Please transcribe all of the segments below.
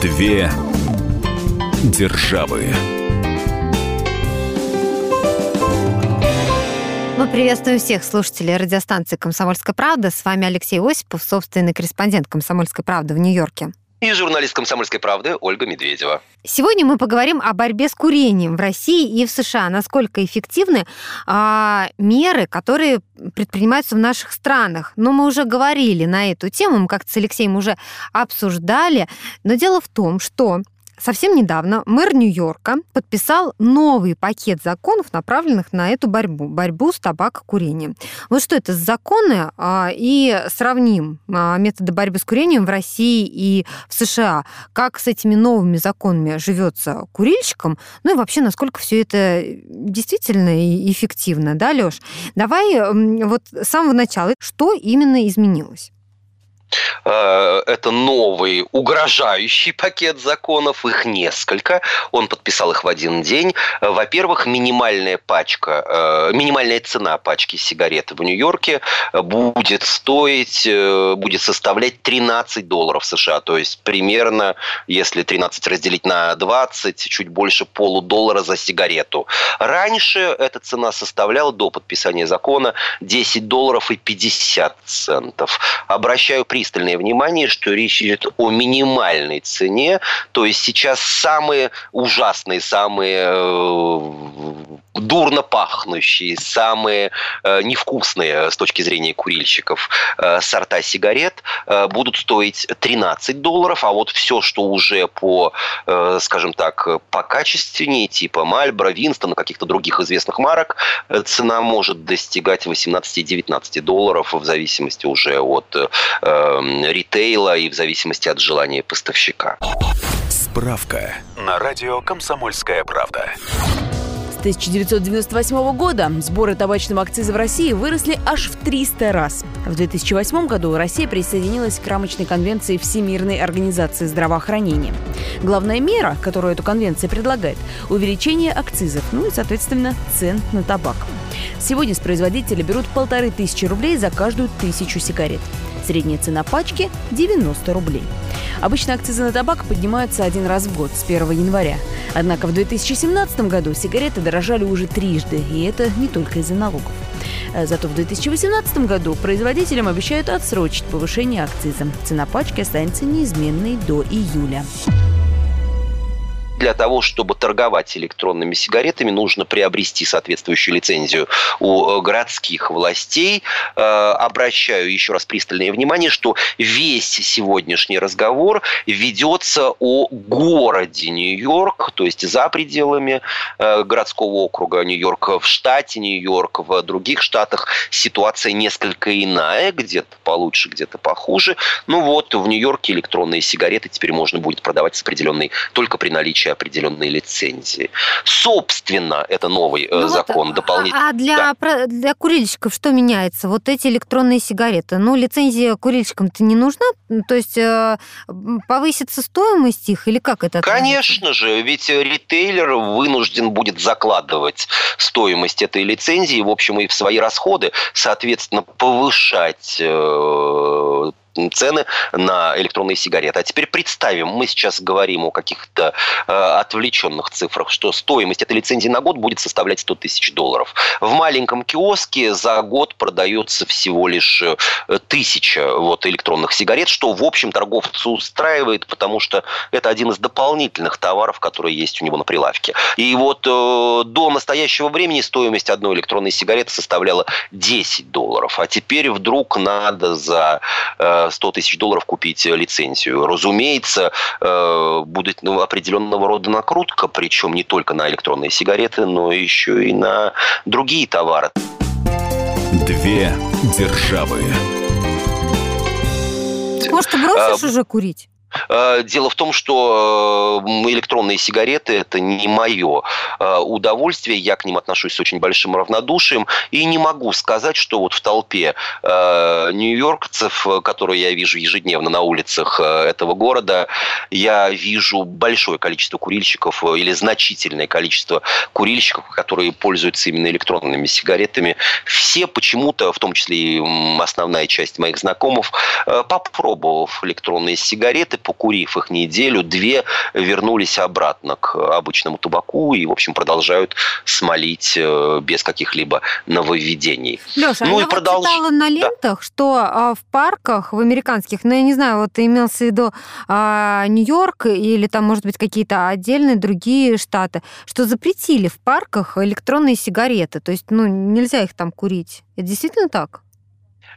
Две державы. Мы приветствуем всех слушателей радиостанции «Комсомольская правда». С вами Алексей Осипов, собственный корреспондент «Комсомольской правды» в Нью-Йорке. И журналист «Комсомольской правды» Ольга Медведева. Сегодня мы поговорим о борьбе с курением в России и в США. Насколько эффективны а, меры, которые предпринимаются в наших странах. Но мы уже говорили на эту тему, мы как-то с Алексеем уже обсуждали. Но дело в том, что Совсем недавно мэр Нью-Йорка подписал новый пакет законов, направленных на эту борьбу, борьбу с табакокурением. Вот что это за законы, а, и сравним а, методы борьбы с курением в России и в США. Как с этими новыми законами живется курильщикам, ну и вообще, насколько все это действительно эффективно, да, Лёш? Давай вот с самого начала, что именно изменилось? Э, это новый угрожающий пакет законов, их несколько. Он подписал их в один день. Во-первых, минимальная пачка, э, минимальная цена пачки сигарет в Нью-Йорке будет стоить, э, будет составлять 13 долларов США. То есть примерно, если 13 разделить на 20, чуть больше полудоллара за сигарету. Раньше эта цена составляла до подписания закона 10 долларов и 50 центов. Обращаю пристальное внимание, что речь идет о минимальной цене. То есть сейчас самые ужасные, самые э, дурно пахнущие, самые э, невкусные с точки зрения курильщиков э, сорта сигарет э, будут стоить 13 долларов, а вот все, что уже по, э, скажем так, покачественнее, типа Мальбро, Винстона, каких-то других известных марок, э, цена может достигать 18-19 долларов в зависимости уже от э, эм, ритейла и в зависимости от желания поставщика. Справка на радио «Комсомольская правда». 1998 года сборы табачного акциза в России выросли аж в 300 раз. В 2008 году Россия присоединилась к рамочной конвенции Всемирной организации здравоохранения. Главная мера, которую эта конвенция предлагает – увеличение акцизов, ну и, соответственно, цен на табак. Сегодня с производителя берут полторы тысячи рублей за каждую тысячу сигарет. Средняя цена пачки – 90 рублей. Обычно акцизы на табак поднимаются один раз в год, с 1 января. Однако в 2017 году сигареты дорожали уже трижды, и это не только из-за налогов. Э, зато в 2018 году производителям обещают отсрочить повышение акциза. Цена пачки останется неизменной до июля. Для того, чтобы торговать электронными сигаретами, нужно приобрести соответствующую лицензию у э, городских властей. Э, обращаю еще раз пристальное внимание, что весь сегодняшний разговор ведется о городе Нью-Йорк, то есть за пределами э, городского округа Нью-Йорк, в штате Нью-Йорк, в других штатах ситуация несколько иная, где-то получше, где-то похуже. Ну вот, в Нью-Йорке электронные сигареты теперь можно будет продавать с определенной только при наличии наличие определенной лицензии. Собственно, это новый э, ну закон вот, дополнительный. А для, да. для курильщиков что меняется? Вот эти электронные сигареты. Ну, лицензия курильщикам-то не нужна? То есть э, повысится стоимость их или как это? Конечно же, ведь ритейлер вынужден будет закладывать стоимость этой лицензии, в общем, и в свои расходы, соответственно, повышать э, цены на электронные сигареты. А теперь представим, мы сейчас говорим о каких-то э, отвлеченных цифрах, что стоимость этой лицензии на год будет составлять 100 тысяч долларов. В маленьком киоске за год продается всего лишь э, тысяча вот, электронных сигарет, что, в общем, торговцу устраивает, потому что это один из дополнительных товаров, которые есть у него на прилавке. И вот э, до настоящего времени стоимость одной электронной сигареты составляла 10 долларов, а теперь вдруг надо за э, 100 тысяч долларов купить лицензию. Разумеется, э, будет ну, определенного рода накрутка, причем не только на электронные сигареты, но еще и на другие товары. Две державы. Может, ты бросишь а, уже курить? Э, дело в том, что э, электронные сигареты – это не мое э, удовольствие. Я к ним отношусь с очень большим равнодушием. И не могу сказать, что вот в толпе нью-йоркцев, которые я вижу ежедневно на улицах этого города, я вижу большое количество курильщиков или значительное количество курильщиков, которые пользуются именно электронными сигаретами. Все почему-то, в том числе и основная часть моих знакомых, попробовав электронные сигареты, покурив их неделю, две вернулись обратно к обычному табаку и, в общем, продолжают смолить э, без каких-либо нововведений. Леша, ну, а я продолж... вот читала на лентах, да. что а, в парках, в американских, ну, я не знаю, вот имелся в виду а, Нью-Йорк или там, может быть, какие-то отдельные другие штаты, что запретили в парках электронные сигареты, то есть, ну, нельзя их там курить. Это действительно так?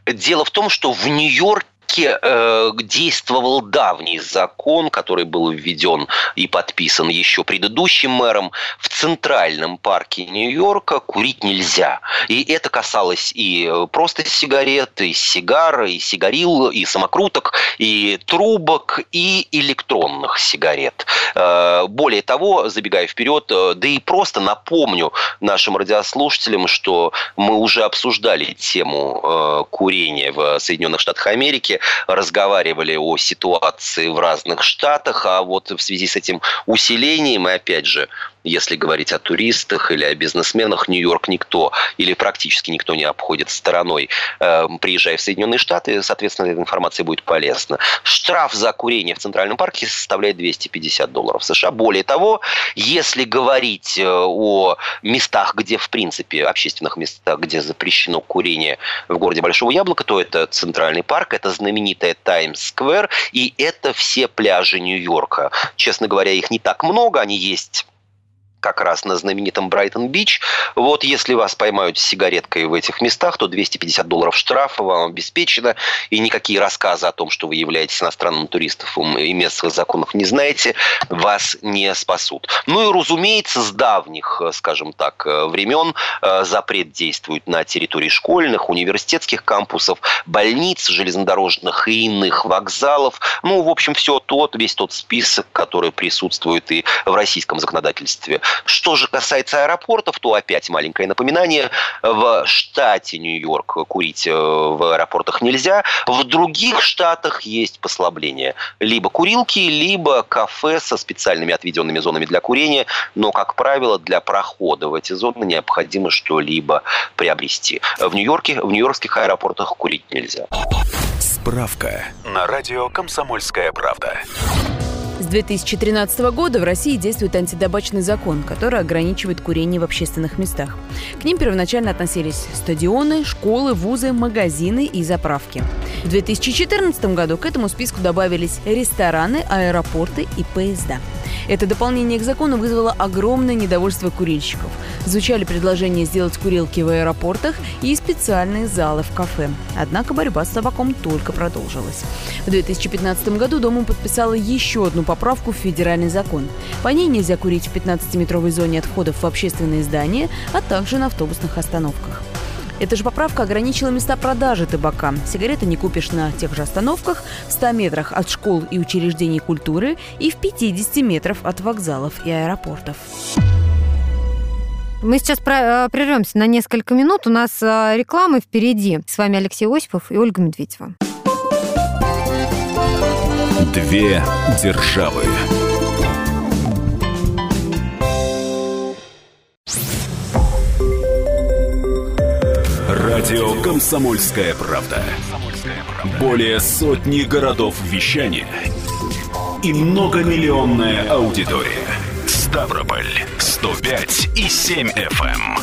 Дело в том, что в Нью-Йорке Нью-Йорке э, действовал давний закон, который был введен и подписан еще предыдущим мэром. В центральном парке Нью-Йорка курить нельзя. И это касалось и просто сигарет, и сигар, и сигарил, и самокруток, и трубок, и электронных сигарет. Э, более того, забегая вперед, э, да и просто напомню нашим радиослушателям, что мы уже обсуждали тему э, курения в Соединенных Штатах Америки разговаривали о ситуации в разных штатах, а вот в связи с этим усилением, и опять же, если говорить о туристах или о бизнесменах, Нью-Йорк никто или практически никто не обходит стороной. Эм, приезжая в Соединенные Штаты, соответственно, эта информация будет полезна. Штраф за курение в Центральном парке составляет 250 долларов США. Более того, если говорить э, о местах, где, в принципе, общественных местах, где запрещено курение в городе Большого Яблока, то это Центральный парк, это знаменитая Таймс-сквер, и это все пляжи Нью-Йорка. Честно говоря, их не так много, они есть как раз на знаменитом Брайтон-Бич. Вот если вас поймают с сигареткой в этих местах, то 250 долларов штрафа вам обеспечено, и никакие рассказы о том, что вы являетесь иностранным туристом и местных законов не знаете, вас не спасут. Ну и, разумеется, с давних, скажем так, времен э, запрет действует на территории школьных, университетских кампусов, больниц, железнодорожных и иных вокзалов. Ну, в общем, все тот, весь тот список, который присутствует и в российском законодательстве. Что же касается аэропортов, то опять маленькое напоминание. В штате Нью-Йорк курить э, в аэропортах нельзя. В других штатах есть послабление. Либо курилки, либо кафе со специальными отведенными зонами для курения. Но, как правило, для прохода в эти зоны необходимо что-либо приобрести. В Нью-Йорке, в нью-йоркских аэропортах курить нельзя. Справка на радио «Комсомольская правда». С 2013 года в России действует антитабачный закон, который ограничивает курение в общественных местах. К ним первоначально относились стадионы, школы, вузы, магазины и заправки. В 2014 году к этому списку добавились рестораны, аэропорты и поезда. Это дополнение к закону вызвало огромное недовольство курильщиков. Звучали предложения сделать курилки в аэропортах и специальные залы в кафе. Однако борьба с табаком только продолжилась. В 2015 году Думу подписала еще одну поправку в федеральный закон. По ней нельзя курить в 15-метровой зоне отходов в общественные здания, а также на автобусных остановках. Эта же поправка ограничила места продажи табака. Сигареты не купишь на тех же остановках, в 100 метрах от школ и учреждений культуры и в 50 метров от вокзалов и аэропортов. Мы сейчас э, прервемся на несколько минут. У нас э, рекламы впереди. С вами Алексей Осипов и Ольга Медведева. Две державы. Радио «Комсомольская правда». Более сотни городов вещания и многомиллионная аудитория. Ставрополь 105 и 7 FM. Эм.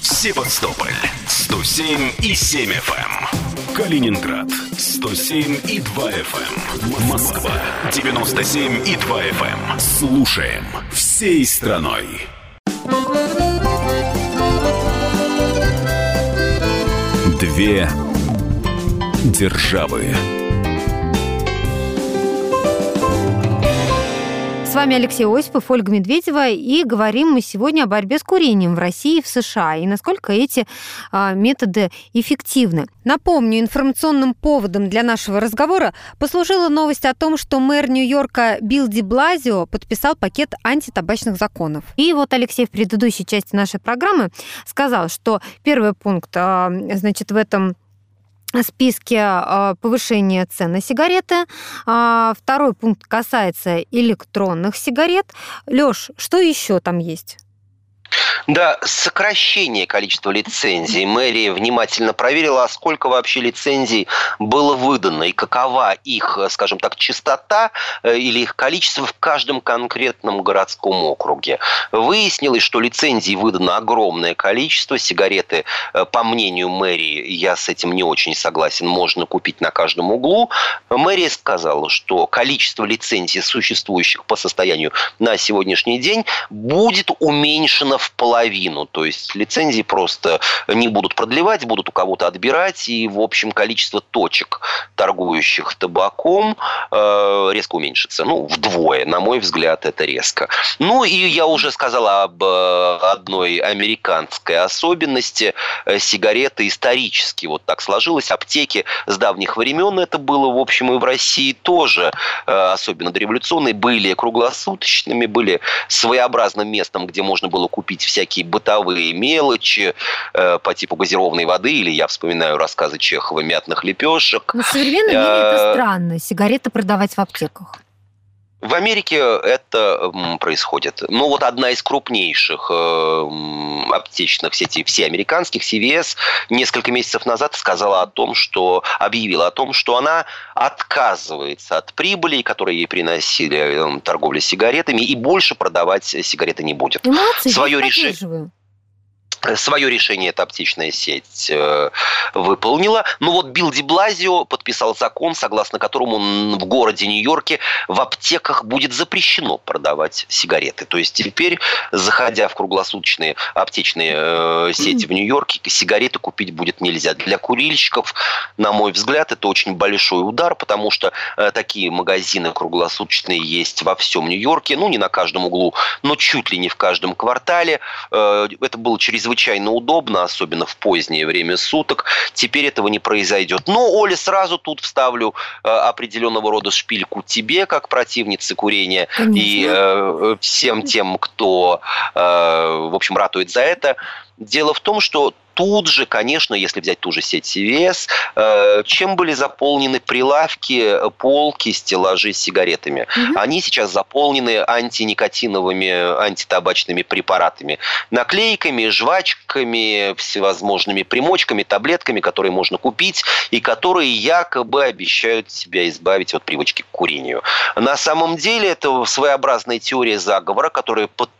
Севастополь 107 и 7 FM. Эм. Калининград 107 и 2 FM. Эм. Москва 97 и 2 FM. Слушаем всей страной. Две державы. С вами Алексей Осипов, Ольга Медведева, и говорим мы сегодня о борьбе с курением в России и в США, и насколько эти а, методы эффективны. Напомню, информационным поводом для нашего разговора послужила новость о том, что мэр Нью-Йорка Билл Ди Блазио подписал пакет антитабачных законов. И вот Алексей в предыдущей части нашей программы сказал, что первый пункт, а, значит, в этом списке а, повышения цен на сигареты. А, второй пункт касается электронных сигарет. Лёш, что еще там есть? Да, сокращение количества лицензий. Мэрия внимательно проверила, а сколько вообще лицензий было выдано и какова их, скажем так, частота э, или их количество в каждом конкретном городском округе. Выяснилось, что лицензий выдано огромное количество. Сигареты, э, по мнению мэрии, я с этим не очень согласен, можно купить на каждом углу. Мэрия сказала, что количество лицензий, существующих по состоянию на сегодняшний день, будет уменьшено в половину. То есть лицензии просто не будут продлевать, будут у кого-то отбирать. И, в общем, количество точек, торгующих табаком, э, резко уменьшится. Ну, вдвое, на мой взгляд, это резко. Ну, и я уже сказал об э, одной американской особенности. Э, сигареты исторически вот так сложилось. Аптеки с давних времен это было, в общем, и в России тоже, особенно дореволюционные, были круглосуточными, были своеобразным местом, где можно было купить купить всякие бытовые мелочи э, по типу газированной воды, или я вспоминаю рассказы Чехова «Мятных лепешек». Но в современном мире это странно, сигареты продавать в аптеках. В Америке это происходит. Ну, вот одна из крупнейших э, аптечных сетей, все американских, CVS, несколько месяцев назад сказала о том, что объявила о том, что она отказывается от прибыли, которые ей приносили э, торговля сигаретами, и больше продавать сигареты не будет. Молодцы, Свое решение Свое решение эта аптечная сеть э, выполнила. Но вот Билл Ди Блазио подписал закон, согласно которому в городе Нью-Йорке в аптеках будет запрещено продавать сигареты. То есть теперь, заходя в круглосуточные аптечные э, сети в Нью-Йорке, сигареты купить будет нельзя. Для курильщиков, на мой взгляд, это очень большой удар, потому что э, такие магазины круглосуточные есть во всем Нью-Йорке. Ну, не на каждом углу, но чуть ли не в каждом квартале. Это было чрезвычайно чрезвычайно удобно, особенно в позднее время суток. Теперь этого не произойдет. Но, Оля, сразу тут вставлю э, определенного рода шпильку тебе, как противнице курения, Конечно. и э, всем тем, кто, э, в общем, ратует за это. Дело в том, что тут же, конечно, если взять ту же сеть CVS, э, чем были заполнены прилавки, полки, стеллажи с сигаретами? Угу. Они сейчас заполнены антиникотиновыми, антитабачными препаратами, наклейками, жвачками, всевозможными примочками, таблетками, которые можно купить и которые якобы обещают тебя избавить от привычки к курению. На самом деле это своеобразная теория заговора, которая подтверждается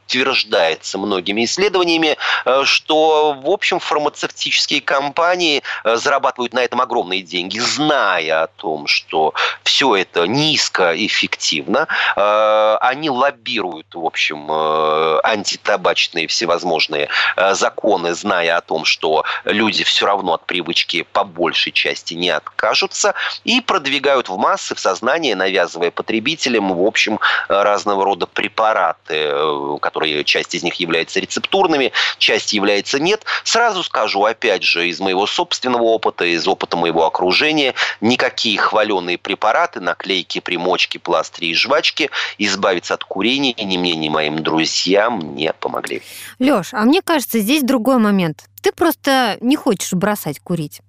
многими исследованиями, э, что, в общем, фармацевтические компании э, зарабатывают на этом огромные деньги, зная о том, что все это низкоэффективно. Э, они лоббируют, в общем, антитабачные всевозможные законы, зная о том, что люди все равно от привычки по большей части не откажутся, и продвигают в массы, в сознание, навязывая потребителям, в общем, разного рода препараты, которые которые часть из них является рецептурными, часть является нет. Сразу скажу, опять же, из моего собственного опыта, из опыта моего окружения, никакие хваленые препараты, наклейки, примочки, пластыри и жвачки избавиться от курения ни мне, ни моим друзьям не помогли. Лёш, а мне кажется, здесь другой момент. Ты просто не хочешь бросать курить.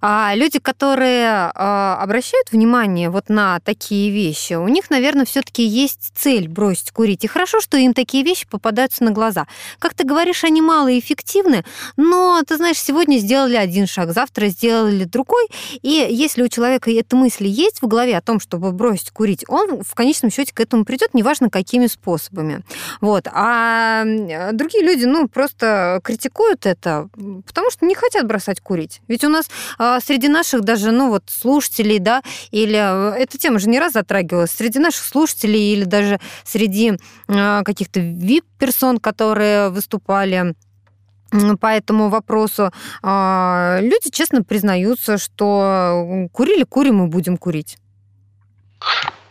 А люди, которые а, обращают внимание вот на такие вещи, у них, наверное, все-таки есть цель бросить курить. И хорошо, что им такие вещи попадаются на глаза. Как ты говоришь, они малоэффективны, но, ты знаешь, сегодня сделали один шаг, завтра сделали другой. И если у человека эта мысль есть в голове о том, чтобы бросить курить, он в конечном счете к этому придет, неважно какими способами. Вот. А другие люди, ну, просто критикуют это, потому что не хотят бросать курить. Ведь у нас а, среди наших даже, ну вот, слушателей, да, или э, эта тема же не раз затрагивалась, среди наших слушателей или даже среди а, каких-то VIP-персон, которые выступали по этому вопросу, а, люди честно признаются, что курили, курим и будем курить.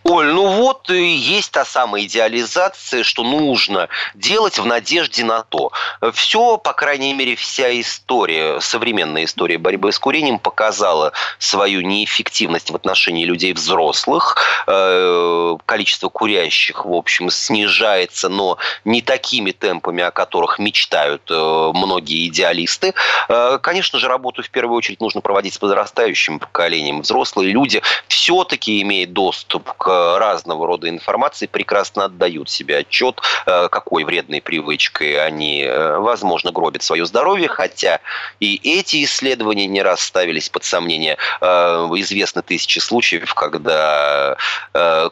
Оль, ну вот и есть та самая идеализация, что нужно делать в надежде на то. Все, по крайней мере, вся история, современная история борьбы с курением показала свою неэффективность в отношении людей взрослых. Э, количество курящих, в общем, снижается, но не такими темпами, о которых мечтают э, многие идеалисты. Э, конечно же, работу в первую очередь нужно проводить с подрастающим поколением. Взрослые люди все-таки имеют доступ к разного рода информации прекрасно отдают себе отчет, э, какой вредной привычкой они, э, возможно, гробят свое здоровье, хотя и эти исследования не раз ставились под сомнение. Э, известны тысячи случаев, когда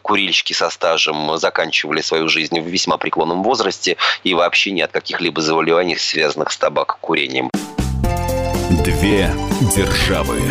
курильщики со стажем заканчивали свою жизнь в весьма преклонном возрасте и вообще ни от каких-либо заболеваний, связанных с табакокурением. Две державы.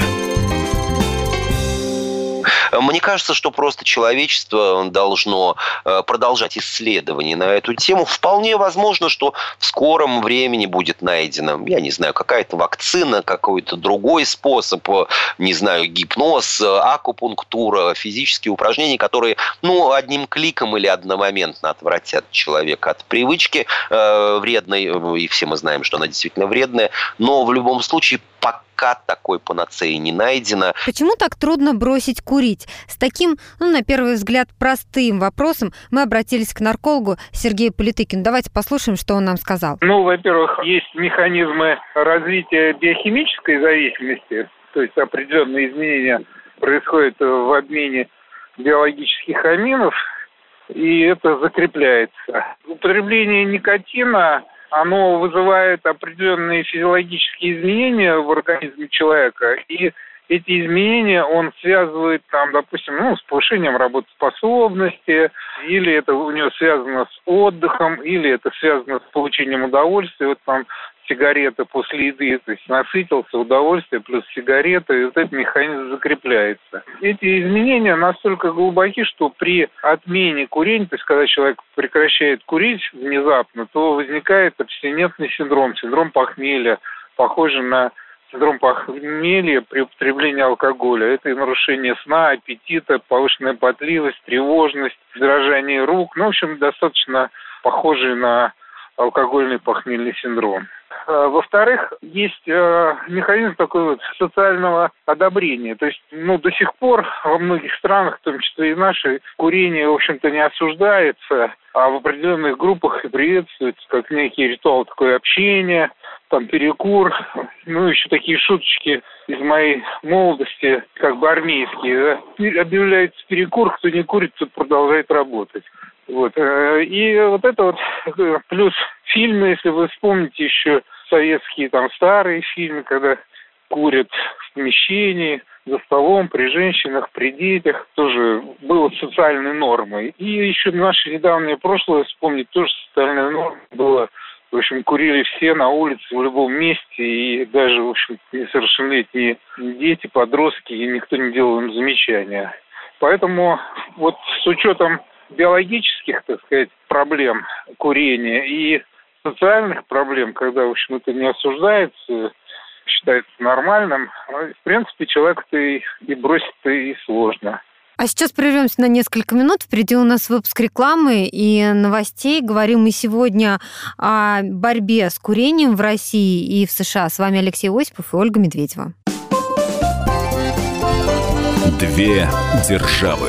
Мне кажется, что просто человечество должно э, продолжать исследования на эту тему. Вполне возможно, что в скором времени будет найдена, я не знаю, какая-то вакцина, какой-то другой способ, э, не знаю, гипноз, э, акупунктура, физические упражнения, которые, ну, одним кликом или одномоментно отвратят человека от привычки э, вредной, и все мы знаем, что она действительно вредная, но в любом случае пока такой панацеи не найдено. Почему так трудно бросить курить? С таким, ну, на первый взгляд, простым вопросом мы обратились к наркологу Сергею Политыкину. Давайте послушаем, что он нам сказал. Ну, во-первых, есть механизмы развития биохимической зависимости, то есть определенные изменения происходят в обмене биологических аминов, и это закрепляется. Употребление никотина оно вызывает определенные физиологические изменения в организме человека, и эти изменения он связывает там, допустим, ну, с повышением работоспособности, или это у него связано с отдыхом, или это связано с получением удовольствия. Вот там сигареты после еды, то есть насытился, удовольствие плюс сигареты, и вот этот механизм закрепляется. Эти изменения настолько глубоки, что при отмене курения, то есть когда человек прекращает курить внезапно, то возникает абстинентный синдром, синдром похмелья, похожий на синдром похмелья при употреблении алкоголя. Это и нарушение сна, аппетита, повышенная потливость, тревожность, дрожание рук. Ну, в общем, достаточно похожий на алкогольный похмельный синдром. А, во-вторых, есть э, механизм такой вот социального одобрения. То есть, ну, до сих пор во многих странах, в том числе и нашей, курение, в общем-то, не осуждается, а в определенных группах и приветствуется как некий ритуал такое общение, там перекур, ну, еще такие шуточки из моей молодости, как бы армейские. Да? Объявляется перекур, кто не курит, тот продолжает работать. Вот. Э, и вот это вот э, плюс фильмы, если вы вспомните еще советские там старые фильмы, когда курят в помещении, за столом, при женщинах, при детях, тоже было социальной нормой. И еще наше недавнее прошлое вспомнить, тоже социальная норма была. В общем, курили все на улице, в любом месте, и даже, в общем, несовершеннолетние дети, подростки, и никто не делал им замечания. Поэтому вот с учетом биологических, так сказать, проблем курения и социальных проблем, когда, в общем, это не осуждается, считается нормальным, в принципе, человек-то и, и бросить-то и сложно. А сейчас прервемся на несколько минут. Впереди у нас выпуск рекламы и новостей. Говорим мы сегодня о борьбе с курением в России и в США. С вами Алексей Осипов и Ольга Медведева. Две державы.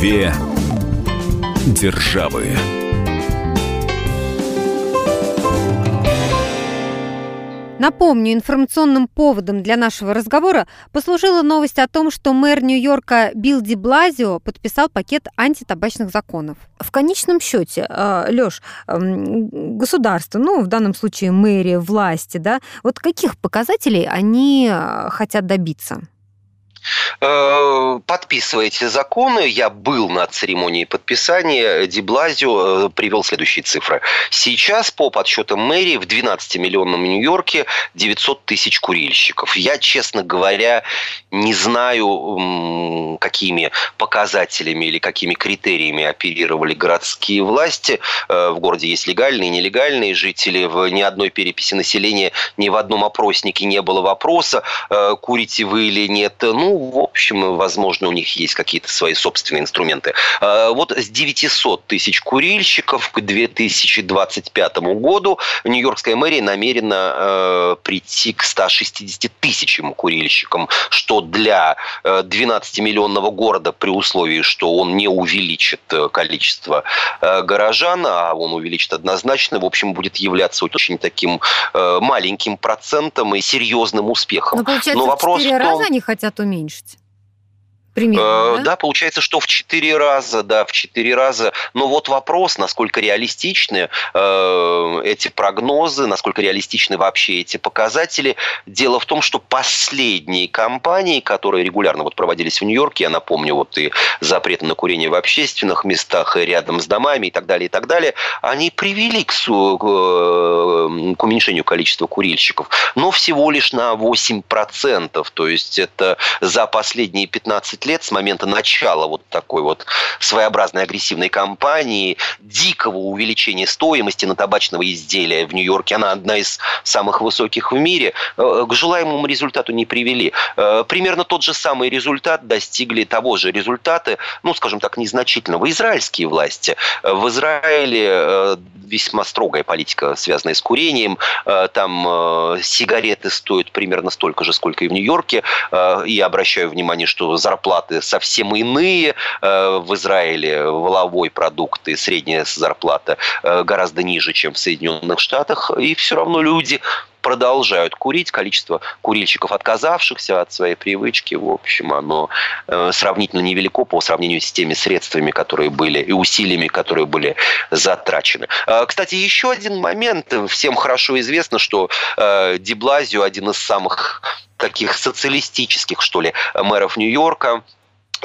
Две державы. Напомню, информационным поводом для нашего разговора послужила новость о том, что мэр Нью-Йорка Билл Ди Блазио подписал пакет антитабачных законов. В конечном счете, э, Лёш, государство, ну, в данном случае мэрия, власти, да, вот каких показателей они э, хотят добиться? Э, подписываете законы. Я был на церемонии подписания. Диблазио э, привел следующие цифры. Сейчас, по подсчетам мэрии, в 12-миллионном Нью-Йорке 900 тысяч курильщиков. Я, честно говоря, не знаю, какими показателями или какими критериями оперировали городские власти. Э, в городе есть легальные и нелегальные жители. В ни одной переписи населения, ни в одном опроснике не было вопроса, курите вы или нет. Ну, в общем, возможно, у них есть какие-то свои собственные инструменты. А, вот с 900 тысяч курильщиков к 2025 году Нью-Йоркская мэрия намерена э, прийти к 160 тысячам курильщикам, что для 12-миллионного э, города при условии, что он не увеличит э, количество горожан, а он увеличит однозначно, в общем, будет являться очень таким маленьким процентом и серьезным успехом. Но, получается, Но вопрос в 4 раза они хотят уменьшить уменьшить? Примерно, э, да? да, получается, что в четыре раза, да, в четыре раза. Но вот вопрос, насколько реалистичны э, эти прогнозы, насколько реалистичны вообще эти показатели. Дело в том, что последние кампании, которые регулярно вот проводились в Нью-Йорке, я напомню, вот и запреты на курение в общественных местах, и рядом с домами и так далее, и так далее, они привели к, к, э, к уменьшению количества курильщиков, но всего лишь на 8%. То есть это за последние 15 10 лет с момента начала вот такой вот своеобразной агрессивной кампании, дикого увеличения стоимости на табачного изделия в Нью-Йорке, она одна из самых высоких в мире, э, к желаемому результату не привели. Э, примерно тот же самый результат достигли того же результата, ну, скажем так, незначительного, израильские власти. В Израиле э, весьма строгая политика, связанная с курением. Там сигареты стоят примерно столько же, сколько и в Нью-Йорке. И обращаю внимание, что зарплата зарплаты совсем иные. Э, в Израиле воловой продукт и средняя зарплата э, гораздо ниже, чем в Соединенных Штатах. И все равно люди продолжают курить. Количество курильщиков, отказавшихся от своей привычки, в общем, оно э, сравнительно невелико по сравнению с теми средствами, которые были, и усилиями, которые были затрачены. Кстати, еще один момент. Всем хорошо известно, что Диблазио один из самых таких социалистических, что ли, мэров Нью-Йорка.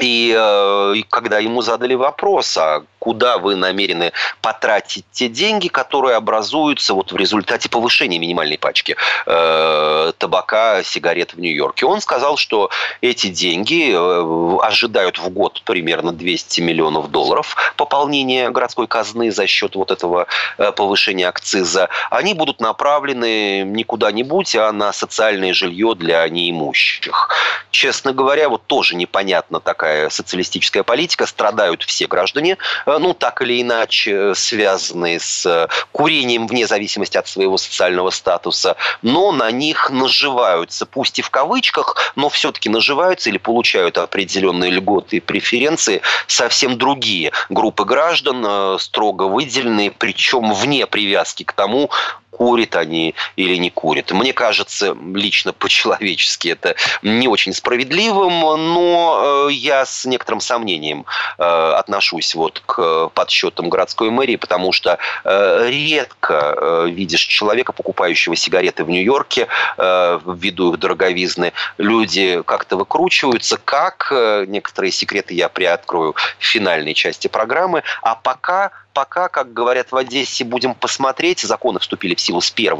И, э, и когда ему задали вопрос, а куда вы намерены потратить те деньги, которые образуются вот в результате повышения минимальной пачки э, табака, сигарет в Нью-Йорке. Он сказал, что эти деньги э, ожидают в год примерно 200 миллионов долларов пополнения городской казны за счет вот этого э, повышения акциза. Они будут направлены не куда-нибудь, а на социальное жилье для неимущих. Честно говоря, вот тоже непонятна такая социалистическая политика. Страдают все граждане, э, ну, так или иначе связанные с курением вне зависимости от своего социального статуса, но на них наживаются, пусть и в кавычках, но все-таки наживаются или получают определенные льготы и преференции совсем другие группы граждан, э, строго выделенные, причем вне привязки к тому, курят они или не курят. Мне кажется, лично по-человечески это не очень справедливым, но э, я с некоторым сомнением э, отношусь вот к подсчетам городской мэрии, потому что э, редко видишь человека, покупающего сигареты в Нью-Йорке ввиду их дороговизны. Люди как-то выкручиваются, как некоторые секреты я приоткрою в финальной части программы, а пока пока, как говорят в Одессе, будем посмотреть. Законы вступили в силу с 1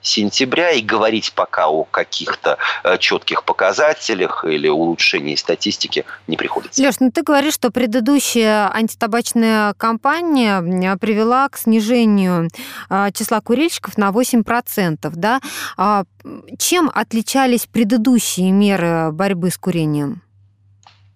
сентября, и говорить пока о каких-то э, четких показателях или улучшении статистики не приходится. Леш, ну ты говоришь, что предыдущая антитабачная кампания привела к снижению э, числа курильщиков на 8%. Да? А чем отличались предыдущие меры борьбы с курением?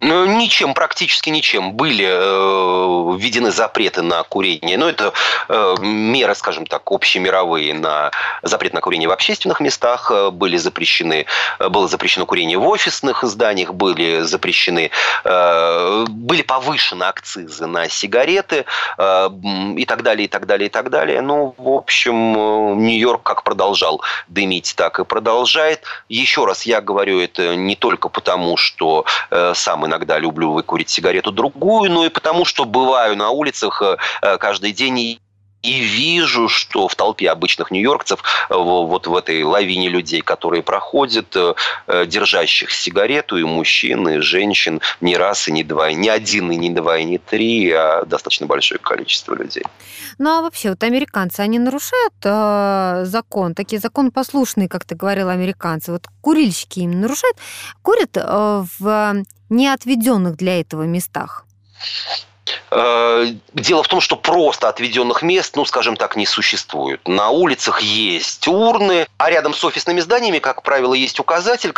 Ну, ничем, практически ничем. Были э, введены запреты на курение. Но это э, меры, скажем так, общемировые на запрет на курение в общественных местах. Э, были запрещены, было запрещено курение в офисных зданиях, были запрещены, были повышены акцизы на сигареты и так далее, и так далее, и так далее. Ну, в общем, Нью-Йорк как продолжал дымить, так и продолжает. Еще раз я говорю это не только потому, что э, самый иногда люблю выкурить сигарету другую, но и потому, что бываю на улицах э, каждый день и и вижу, что в толпе обычных нью-йоркцев, э, вот в этой лавине людей, которые проходят, держащих сигарету, и мужчин, и женщин, не раз, и не два, не один, и не два, и не три, а достаточно большое количество людей. Ну а вообще, вот американцы, они нарушают э, закон, такие законопослушные, как ты говорила, американцы. Вот курильщики им нарушают, курят э, в неотведенных для этого местах. Э, дело в том, что просто отведенных мест, ну, скажем так, не существует. На улицах есть урны, а рядом с офисными зданиями, как правило, есть указатель,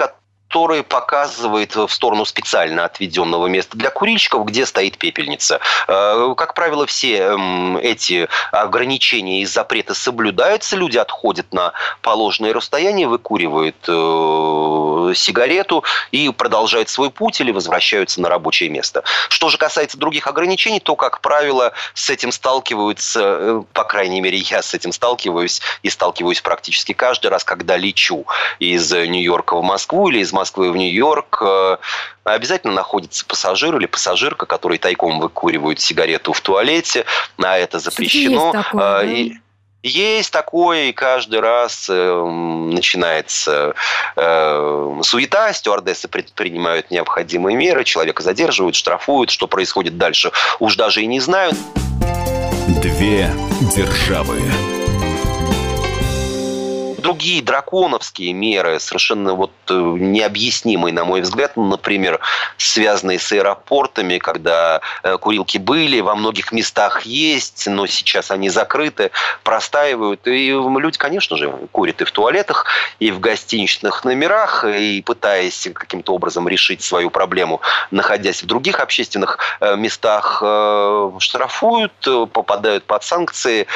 который показывает в сторону специально отведенного места для курильщиков, где стоит пепельница. Э, как правило, все эм, эти ограничения и запреты соблюдаются, люди отходят на положенное расстояние, выкуривают э, сигарету и продолжают свой путь или возвращаются на рабочее место. Что же касается других ограничений, то, как правило, с этим сталкиваются, э, по крайней мере, я с этим сталкиваюсь и сталкиваюсь практически каждый раз, когда лечу из Нью-Йорка в Москву или из Москвы в Нью-Йорк, э, обязательно находится пассажир или пассажирка, который тайком выкуривают сигарету в туалете, а это запрещено. Есть такое, э, и, есть такое, и каждый раз э, начинается э, суета, стюардессы предпринимают необходимые меры, человека задерживают, штрафуют, что происходит дальше, уж даже и не знают. Две державы другие драконовские меры, совершенно вот э, необъяснимые, на мой взгляд, ну, например, связанные с аэропортами, когда э, курилки были, во многих местах есть, но сейчас они закрыты, простаивают. И люди, конечно же, курят и в туалетах, и в гостиничных номерах, и пытаясь каким-то образом решить свою проблему, находясь в других общественных э, местах, штрафуют, попадают под санкции,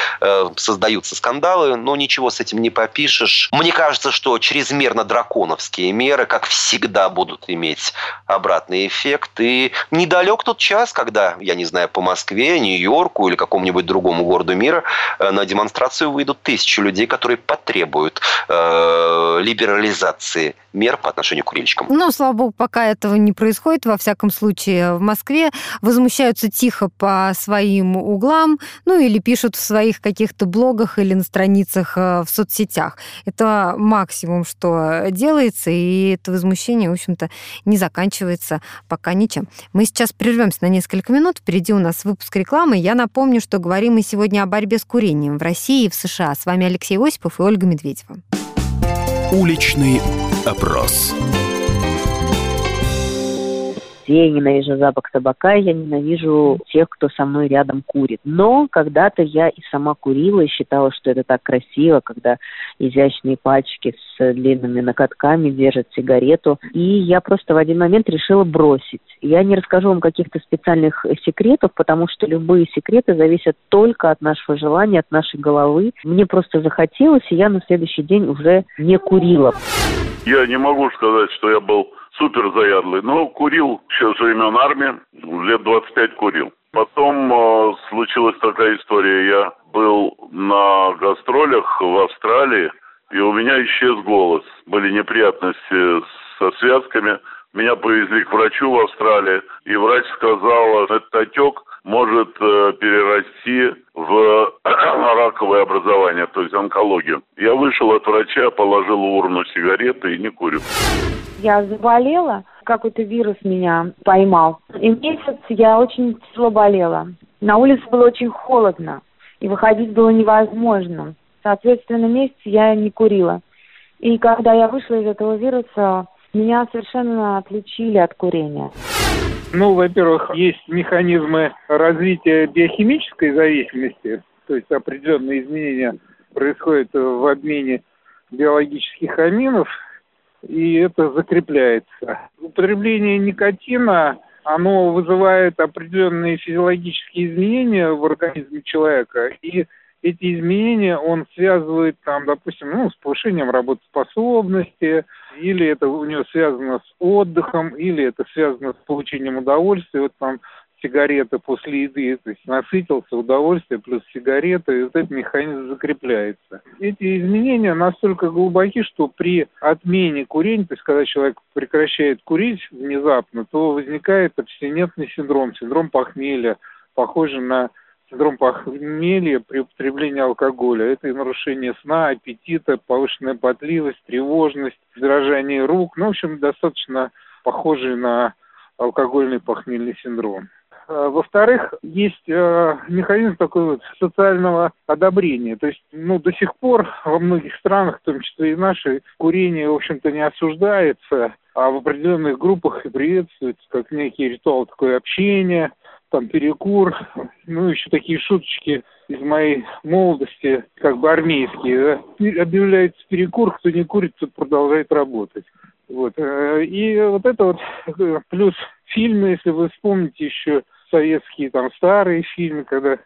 создаются скандалы, но ничего с этим не попишешь слышишь. Мне кажется, что чрезмерно драконовские меры, как всегда, будут иметь обратный эффект. И недалек тот час, когда, я не знаю, по Москве, Нью-Йорку или какому-нибудь другому городу мира э, на демонстрацию выйдут тысячи людей, которые потребуют э, либерализации мер по отношению к курильщикам. Ну, слава богу, пока этого не происходит, во всяком случае, в Москве возмущаются тихо по своим углам, ну или пишут в своих каких-то блогах или на страницах э, в соцсетях. Это максимум, что делается, и это возмущение, в общем-то, не заканчивается пока ничем. Мы сейчас прервемся на несколько минут, впереди у нас выпуск рекламы. Я напомню, что говорим мы сегодня о борьбе с курением в России и в США. С вами Алексей Осипов и Ольга Медведева. Уличный опрос. Я ненавижу запах табака, я ненавижу тех, кто со мной рядом курит. Но когда-то я и сама курила и считала, что это так красиво, когда изящные пальчики с длинными накатками держат сигарету. И я просто в один момент решила бросить. Я не расскажу вам каких-то специальных секретов, потому что любые секреты зависят только от нашего желания, от нашей головы. Мне просто захотелось, и я на следующий день уже не курила. Я не могу сказать, что я был супер заядлый, но курил еще с времен армии, лет 25 курил. Потом э, случилась такая история. Я был на гастролях в Австралии, и у меня исчез голос. Были неприятности со связками. Меня повезли к врачу в Австралии, и врач сказал, этот отек может э, перерасти в раковое образование, то есть онкологию. Я вышел от врача, положил в урну сигареты и не курю. Я заболела, какой-то вирус меня поймал. И месяц я очень тяжело болела. На улице было очень холодно, и выходить было невозможно. Соответственно, месяц я не курила. И когда я вышла из этого вируса, меня совершенно отключили от курения. Ну, во-первых, есть механизмы развития биохимической зависимости, то есть определенные изменения происходят в обмене биологических аминов, и это закрепляется. Употребление никотина оно вызывает определенные физиологические изменения в организме человека, и эти изменения он связывает там, допустим, ну, с повышением работоспособности, или это у него связано с отдыхом, или это связано с получением удовольствия. Вот там сигареты после еды, то есть насытился, удовольствие плюс сигареты, и вот этот механизм закрепляется. Эти изменения настолько глубоки, что при отмене курения, то есть когда человек прекращает курить внезапно, то возникает абстинентный синдром, синдром похмелья, похожий на синдром похмелья при употреблении алкоголя. Это и нарушение сна, аппетита, повышенная потливость, тревожность, дрожание рук. Ну, в общем, достаточно похожий на алкогольный похмельный синдром. А, во-вторых, есть э, механизм такой вот социального одобрения. То есть, ну, до сих пор во многих странах, в том числе и нашей, курение, в общем-то, не осуждается, а в определенных группах и приветствуется как некий ритуал такое общение, там перекур, ну, еще такие шуточки из моей молодости, как бы армейские. Да? Объявляется перекур, кто не курит, тот продолжает работать. Вот. Э, и вот это вот э, плюс фильмы, если вы вспомните еще советские там старые фильмы, когда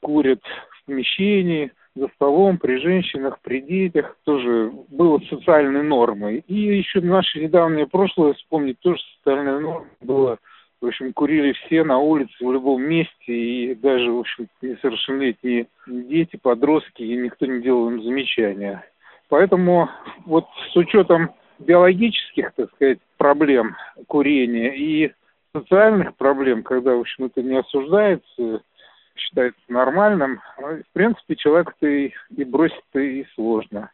курят в помещении, за столом, при женщинах, при детях, тоже было социальной нормой. И еще наше недавнее прошлое вспомнить, тоже социальная норма была в общем, курили все на улице, в любом месте, и даже, в общем, несовершеннолетние дети, подростки, и никто не делал им замечания. Поэтому вот с учетом биологических, так сказать, проблем курения и социальных проблем, когда, в общем, это не осуждается, считается нормальным, в принципе, человек-то и, и бросить-то и сложно.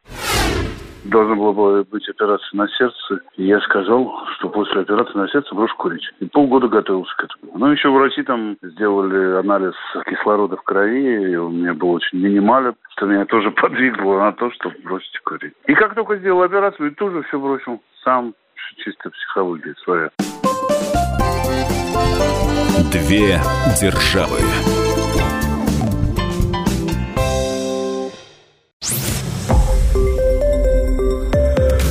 Должна была быть операция на сердце. И я сказал, что после операции на сердце брошу курить. И полгода готовился к этому. Но еще врачи там сделали анализ кислорода в крови, и у меня был очень минимален, что меня тоже подвигло на то, чтобы бросить курить. И как только сделал операцию, и тоже все бросил сам. Чисто психология своя. Две державы.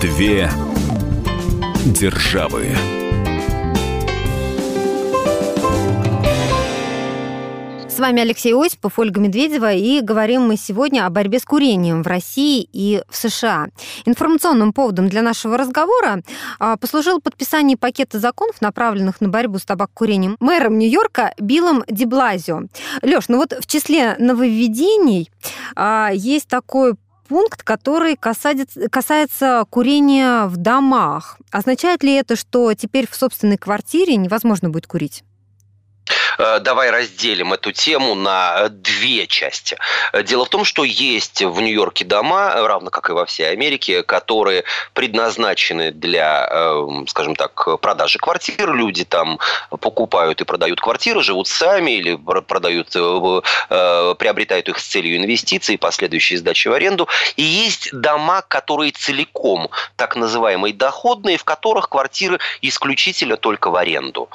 Две державы. С вами Алексей Осипов, Ольга Медведева, и говорим мы сегодня о борьбе с курением в России и в США. Информационным поводом для нашего разговора а, послужил подписание пакета законов, направленных на борьбу с табакокурением мэром Нью-Йорка Биллом Деблазио. Леш, ну вот в числе нововведений а, есть такой пункт, который касается, касается курения в домах. Означает ли это, что теперь в собственной квартире невозможно будет курить? Э, давай разделим эту тему на две части. Дело в том, что есть в Нью-Йорке дома, равно как и во всей Америке, которые предназначены для, эм, скажем так, продажи квартир. Люди там покупают и продают квартиры, живут сами или продают, э, э, приобретают их с целью инвестиций, последующей сдачи в аренду. И есть дома, которые целиком так называемые доходные, в которых квартиры исключительно только в аренду.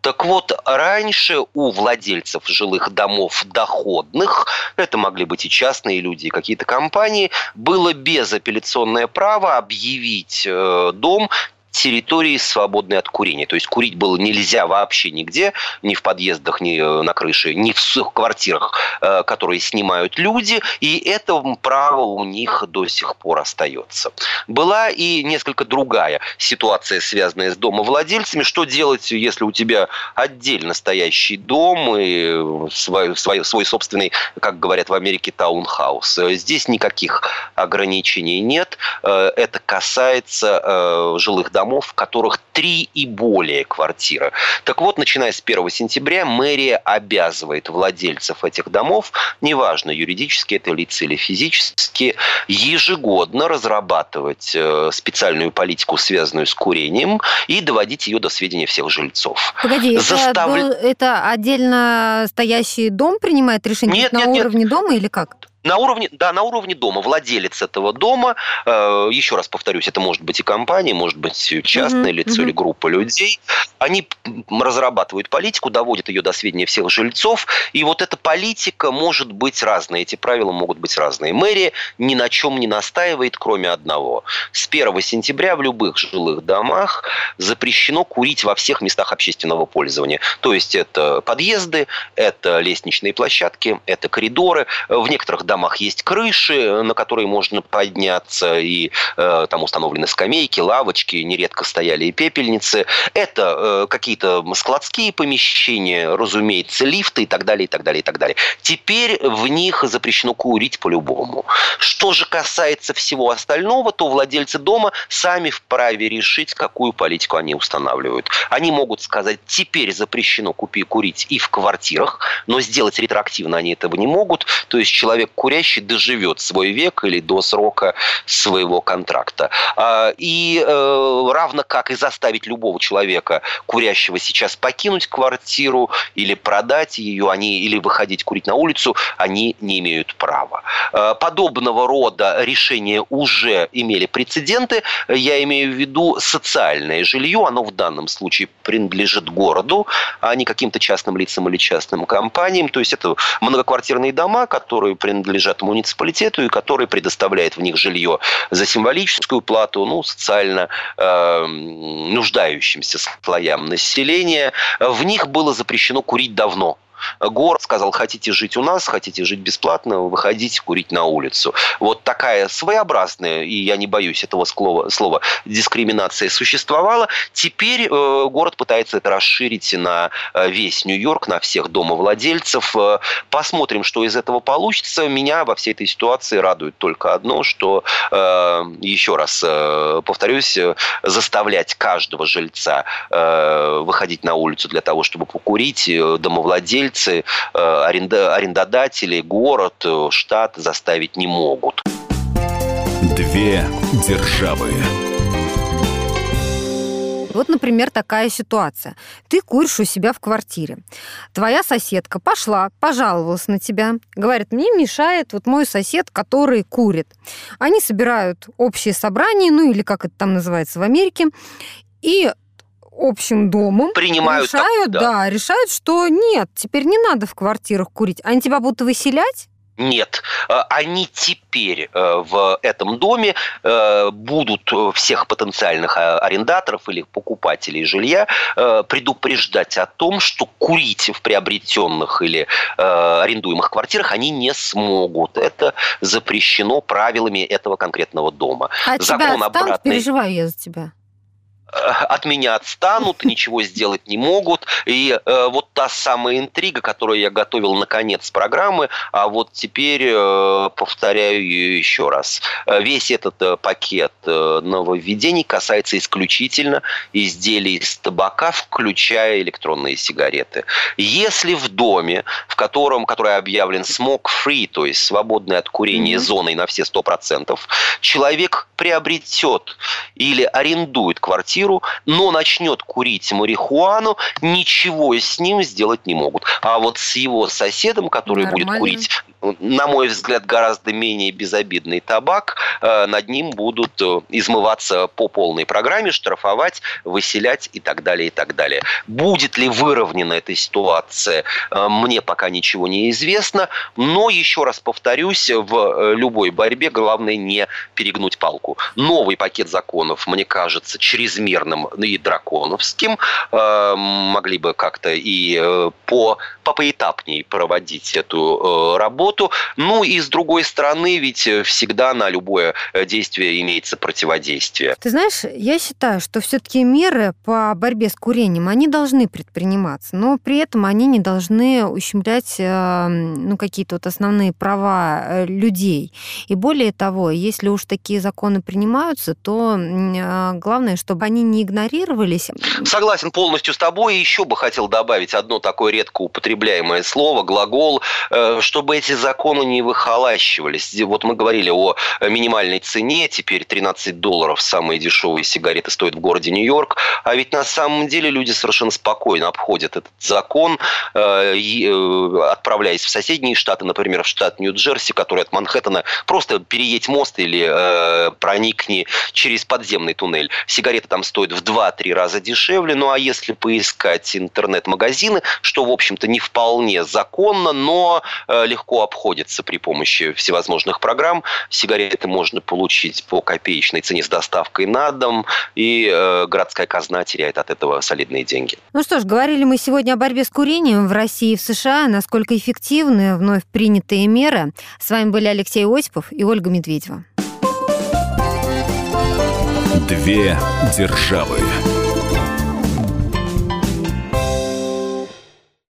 Так вот, раньше у владельцев жилых домов доходных, это могли быть и частные люди, и какие-то компании, было безапелляционное право объявить э, дом территории, свободной от курения. То есть курить было нельзя вообще нигде, ни в подъездах, ни э, на крыше, ни в квартирах, э, которые снимают люди, и это право у них до сих пор остается. Была и несколько другая ситуация, связанная с домовладельцами. Что делать, если у тебя отдельно стоящий дом и свой, свой, свой собственный, как говорят в Америке, таунхаус? Здесь никаких ограничений нет. Э, это касается жилых домов домов, в которых три и более квартиры. Так вот, начиная с 1 сентября мэрия обязывает владельцев этих домов, неважно, юридически это лица или физически, ежегодно разрабатывать э, специальную политику, связанную с курением, и доводить ее до сведения всех жильцов. Погоди, Застав... это, это отдельно стоящий дом принимает решение нет, на нет, уровне нет. дома или как? На уровне, да, на уровне дома. Владелец этого дома, э, еще раз повторюсь, это может быть и компания, может быть частное mm-hmm. лицо mm-hmm. или группа людей. Они разрабатывают политику, доводят ее до сведения всех жильцов. И вот эта политика может быть разная. Эти правила могут быть разные. Мэрия ни на чем не настаивает, кроме одного. С 1 сентября в любых жилых домах запрещено курить во всех местах общественного пользования. То есть это подъезды, это лестничные площадки, это коридоры. В некоторых домах есть крыши, на которые можно подняться, и э, там установлены скамейки, лавочки, нередко стояли и пепельницы. Это э, какие-то складские помещения, разумеется, лифты и так далее, и так далее, и так далее. Теперь в них запрещено курить по-любому. Что же касается всего остального, то владельцы дома сами вправе решить, какую политику они устанавливают. Они могут сказать, теперь запрещено купи, курить и в квартирах, но сделать ретроактивно они этого не могут. То есть человек курящий доживет свой век или до срока своего контракта. А, и э, равно как и заставить любого человека, курящего сейчас, покинуть квартиру или продать ее, они, или выходить курить на улицу, они не имеют права. А, подобного рода решения уже имели прецеденты. Я имею в виду социальное жилье. Оно в данном случае принадлежит городу, а не каким-то частным лицам или частным компаниям. То есть это многоквартирные дома, которые принадлежат принадлежат муниципалитету и который предоставляет в них жилье за символическую плату, ну, социально э, нуждающимся слоям населения. В них было запрещено курить давно город сказал, хотите жить у нас, хотите жить бесплатно, выходите курить на улицу. Вот такая своеобразная, и я не боюсь этого слова, слова дискриминация существовала. Теперь э, город пытается это расширить на э, весь Нью-Йорк, на всех домовладельцев. Э, посмотрим, что из этого получится. Меня во всей этой ситуации радует только одно, что, э, еще раз э, повторюсь, э, заставлять каждого жильца э, выходить на улицу для того, чтобы покурить, домовладельцев, владельцы, э, арендодатели, город, э, штат заставить не могут. Две державы. Вот, например, такая ситуация. Ты куришь у себя в квартире. Твоя соседка пошла, пожаловалась на тебя. Говорит, мне мешает вот мой сосед, который курит. Они собирают общее собрание, ну или как это там называется в Америке, и общим домом принимают решают, так, да. да, решают, что нет, теперь не надо в квартирах курить. Они тебя будут выселять? Нет, э, они теперь э, в этом доме э, будут всех потенциальных арендаторов или покупателей жилья предупреждать о том, что курить в приобретенных или арендуемых квартирах они не смогут. Это запрещено правилами этого конкретного дома. А Закон тебя обратный... переживаю я за тебя. Э, от меня отстанут, ничего сделать не могут. И э, вот та самая интрига, которую я готовил на конец программы, а вот теперь э, повторяю ее еще раз. Э, весь этот э, пакет э, нововведений касается исключительно изделий из табака, включая электронные сигареты. Если в доме, в котором, который объявлен smoke-free, то есть свободный от курения mm-hmm. зоной на все 100%, человек приобретет или арендует квартиру, квартиру, но начнет курить марихуану, ничего с ним сделать не могут. А вот с его соседом, который Нормально. будет курить на мой взгляд, гораздо менее безобидный табак, э, над ним будут э, измываться по полной программе, штрафовать, выселять и так далее, и так далее. Будет ли выровнена эта ситуация, э, мне пока ничего не известно, но, еще раз повторюсь, в любой борьбе главное не перегнуть палку. Новый пакет законов, мне кажется, чрезмерным и драконовским, могли бы как-то и по, по поэтапней проводить эту работу, работу. Ну и с другой стороны, ведь всегда на любое действие имеется противодействие. Ты знаешь, я считаю, что все-таки меры по борьбе с курением, они должны предприниматься, но при этом они не должны ущемлять ну, какие-то вот основные права людей. И более того, если уж такие законы принимаются, то главное, чтобы они не игнорировались. Согласен полностью с тобой. И еще бы хотел добавить одно такое редко употребляемое слово, глагол, э, чтобы эти законы не выхолащивались. Вот мы говорили о минимальной цене, теперь 13 долларов самые дешевые сигареты стоят в городе Нью-Йорк, а ведь на самом деле люди совершенно спокойно обходят этот закон, э, э, отправляясь в соседние штаты, например, в штат Нью-Джерси, который от Манхэттена просто переедь мост или проникни через подземный туннель. Сигареты там стоят в 2-3 раза дешевле. Ну а если поискать интернет-магазины, что, в общем-то, не вполне законно, но э, легко обходится при помощи всевозможных программ, сигареты можно получить по копеечной цене с доставкой на дом, и э, городская казна теряет от этого солидные деньги. Ну что ж, говорили мы сегодня о борьбе с курением в России и в США, насколько эффективны вновь принятые меры. С вами были Алексей Осипов и Ольга Медведева. Две державы.